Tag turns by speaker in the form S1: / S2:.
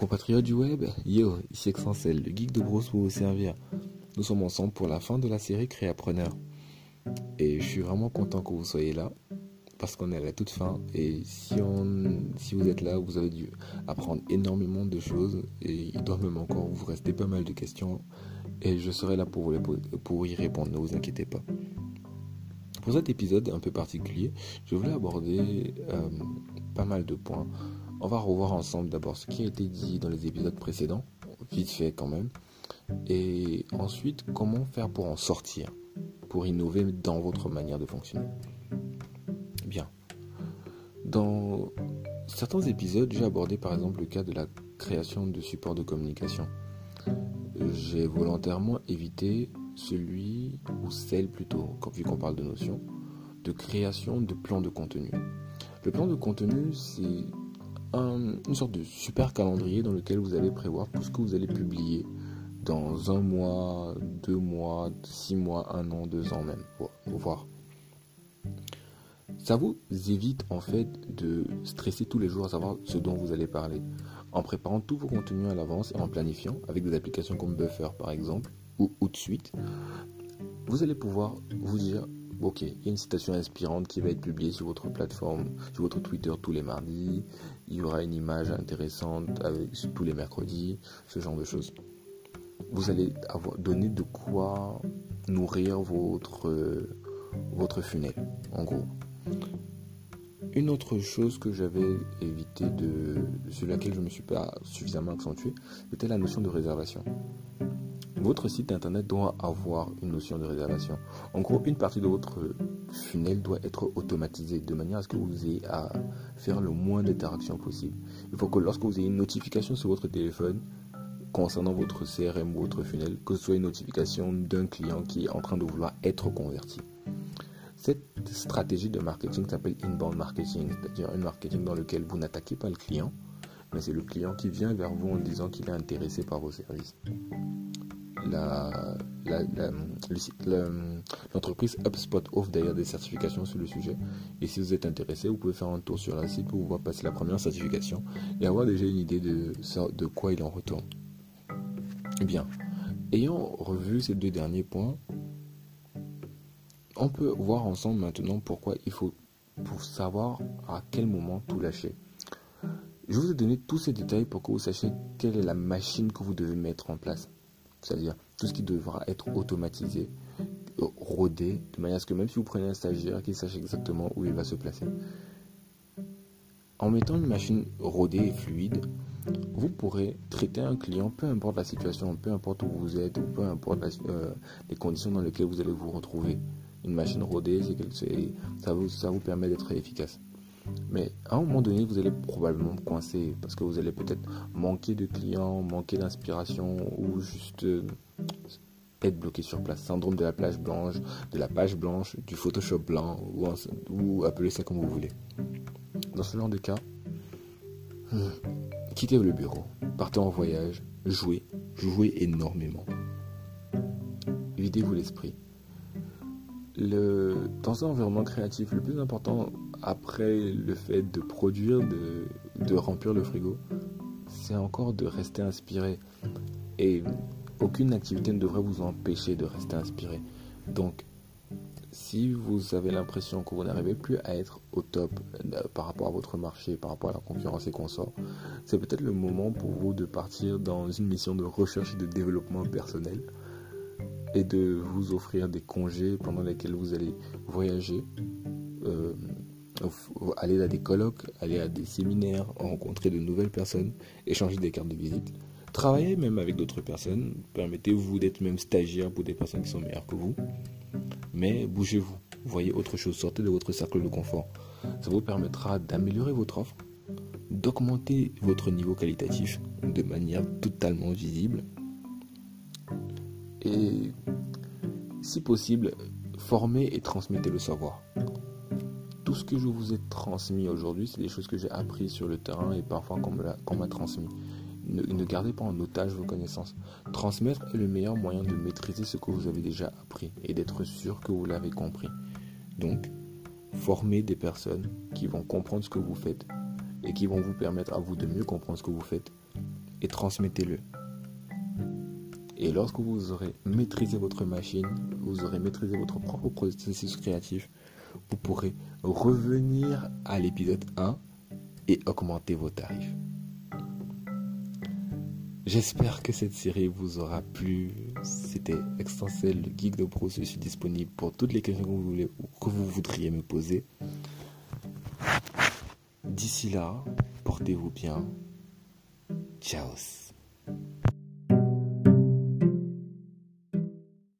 S1: Compatriotes du web, yo, ici Exancel, le geek de Bros pour vous servir. Nous sommes ensemble pour la fin de la série Créapreneur. Et je suis vraiment content que vous soyez là, parce qu'on est à la toute fin. Et si, on, si vous êtes là, vous avez dû apprendre énormément de choses. Et il doit même encore vous rester pas mal de questions. Et je serai là pour, vous pour y répondre, ne vous inquiétez pas. Pour cet épisode un peu particulier, je voulais aborder euh, pas mal de points on va revoir ensemble d'abord ce qui a été dit dans les épisodes précédents, vite fait quand même, et ensuite comment faire pour en sortir, pour innover dans votre manière de fonctionner. Bien. Dans certains épisodes, j'ai abordé par exemple le cas de la création de supports de communication. J'ai volontairement évité celui ou celle plutôt, vu qu'on parle de notion, de création de plans de contenu. Le plan de contenu, c'est une sorte de super calendrier dans lequel vous allez prévoir tout ce que vous allez publier dans un mois, deux mois, six mois, un an, deux ans même, pour, voir. Ça vous évite en fait de stresser tous les jours à savoir ce dont vous allez parler. En préparant tous vos contenus à l'avance et en planifiant avec des applications comme Buffer par exemple ou Outsuite, vous allez pouvoir vous dire ok, il y a une citation inspirante qui va être publiée sur votre plateforme, sur votre Twitter tous les mardis. Il y aura une image intéressante tous les mercredis, ce genre de choses. Vous allez avoir donné de quoi nourrir votre, votre funnel, en gros. Une autre chose que j'avais évité de, sur laquelle je ne me suis pas suffisamment accentué, c'était la notion de réservation. Votre site internet doit avoir une notion de réservation. En gros, une partie de votre funnel doit être automatisée de manière à ce que vous ayez à faire le moins d'interactions possible. Il faut que lorsque vous ayez une notification sur votre téléphone concernant votre CRM ou votre funnel, que ce soit une notification d'un client qui est en train de vouloir être converti. Cette stratégie de marketing s'appelle inbound marketing, c'est-à-dire un marketing dans lequel vous n'attaquez pas le client, mais c'est le client qui vient vers vous en disant qu'il est intéressé par vos services l'entreprise HubSpot offre d'ailleurs des certifications sur le sujet. Et si vous êtes intéressé, vous pouvez faire un tour sur la site pour voir passer la première certification et avoir déjà une idée de, de quoi il en retourne. Eh bien, ayant revu ces deux derniers points, on peut voir ensemble maintenant pourquoi il faut pour savoir à quel moment tout lâcher. Je vous ai donné tous ces détails pour que vous sachiez quelle est la machine que vous devez mettre en place c'est-à-dire tout ce qui devra être automatisé, rodé, de manière à ce que même si vous prenez un stagiaire, qu'il sache exactement où il va se placer. En mettant une machine rodée et fluide, vous pourrez traiter un client, peu importe la situation, peu importe où vous êtes, ou peu importe euh, les conditions dans lesquelles vous allez vous retrouver. Une machine rodée, ça vous, ça vous permet d'être efficace. Mais à un moment donné, vous allez probablement coincer parce que vous allez peut-être manquer de clients, manquer d'inspiration ou juste euh, être bloqué sur place. Syndrome de la plage blanche, de la page blanche, du Photoshop blanc ou, ou appelez ça comme vous voulez. Dans ce genre de cas, hmm, quittez le bureau, partez en voyage, jouez, jouez énormément. Videz-vous l'esprit. Le, dans un environnement créatif, le plus important après le fait de produire, de, remplir le frigo, c'est encore de rester inspiré. Et aucune activité ne devrait vous empêcher de rester inspiré. Donc, si vous avez l'impression que vous n'arrivez plus à être au top euh, par rapport à votre marché, par rapport à la concurrence et sort, c'est peut-être le moment pour vous de partir dans une mission de recherche et de développement personnel et de vous offrir des congés pendant lesquels vous allez voyager, euh, aller à des colloques, aller à des séminaires, rencontrer de nouvelles personnes, échanger des cartes de visite, travailler même avec d'autres personnes, permettez-vous d'être même stagiaire pour des personnes qui sont meilleures que vous, mais bougez-vous, voyez autre chose, sortez de votre cercle de confort. Ça vous permettra d'améliorer votre offre, d'augmenter votre niveau qualitatif de manière totalement visible et si possible, formez et transmettez le savoir tout ce que je vous ai transmis aujourd'hui, c'est des choses que j'ai apprises sur le terrain et parfois qu'on m'a transmis. Ne, gardez pas en otage vos connaissances. Transmettre est le meilleur moyen de maîtriser ce que vous avez déjà appris et d'être sûr que vous l'avez compris. Donc, formez des personnes qui vont comprendre ce que vous faites et qui vont vous permettre à vous de mieux comprendre ce que vous faites et transmettez-le. Et lorsque vous aurez maîtrisé votre machine, vous aurez maîtrisé votre propre processus créatif, vous pourrez revenir à l'épisode 1 et augmenter vos tarifs. J'espère que cette série vous aura plu. C'était Extensel, le geek de pro. Je suis disponible pour toutes les questions que vous, voulez, que vous voudriez me poser. D'ici là, portez-vous bien. Ciao.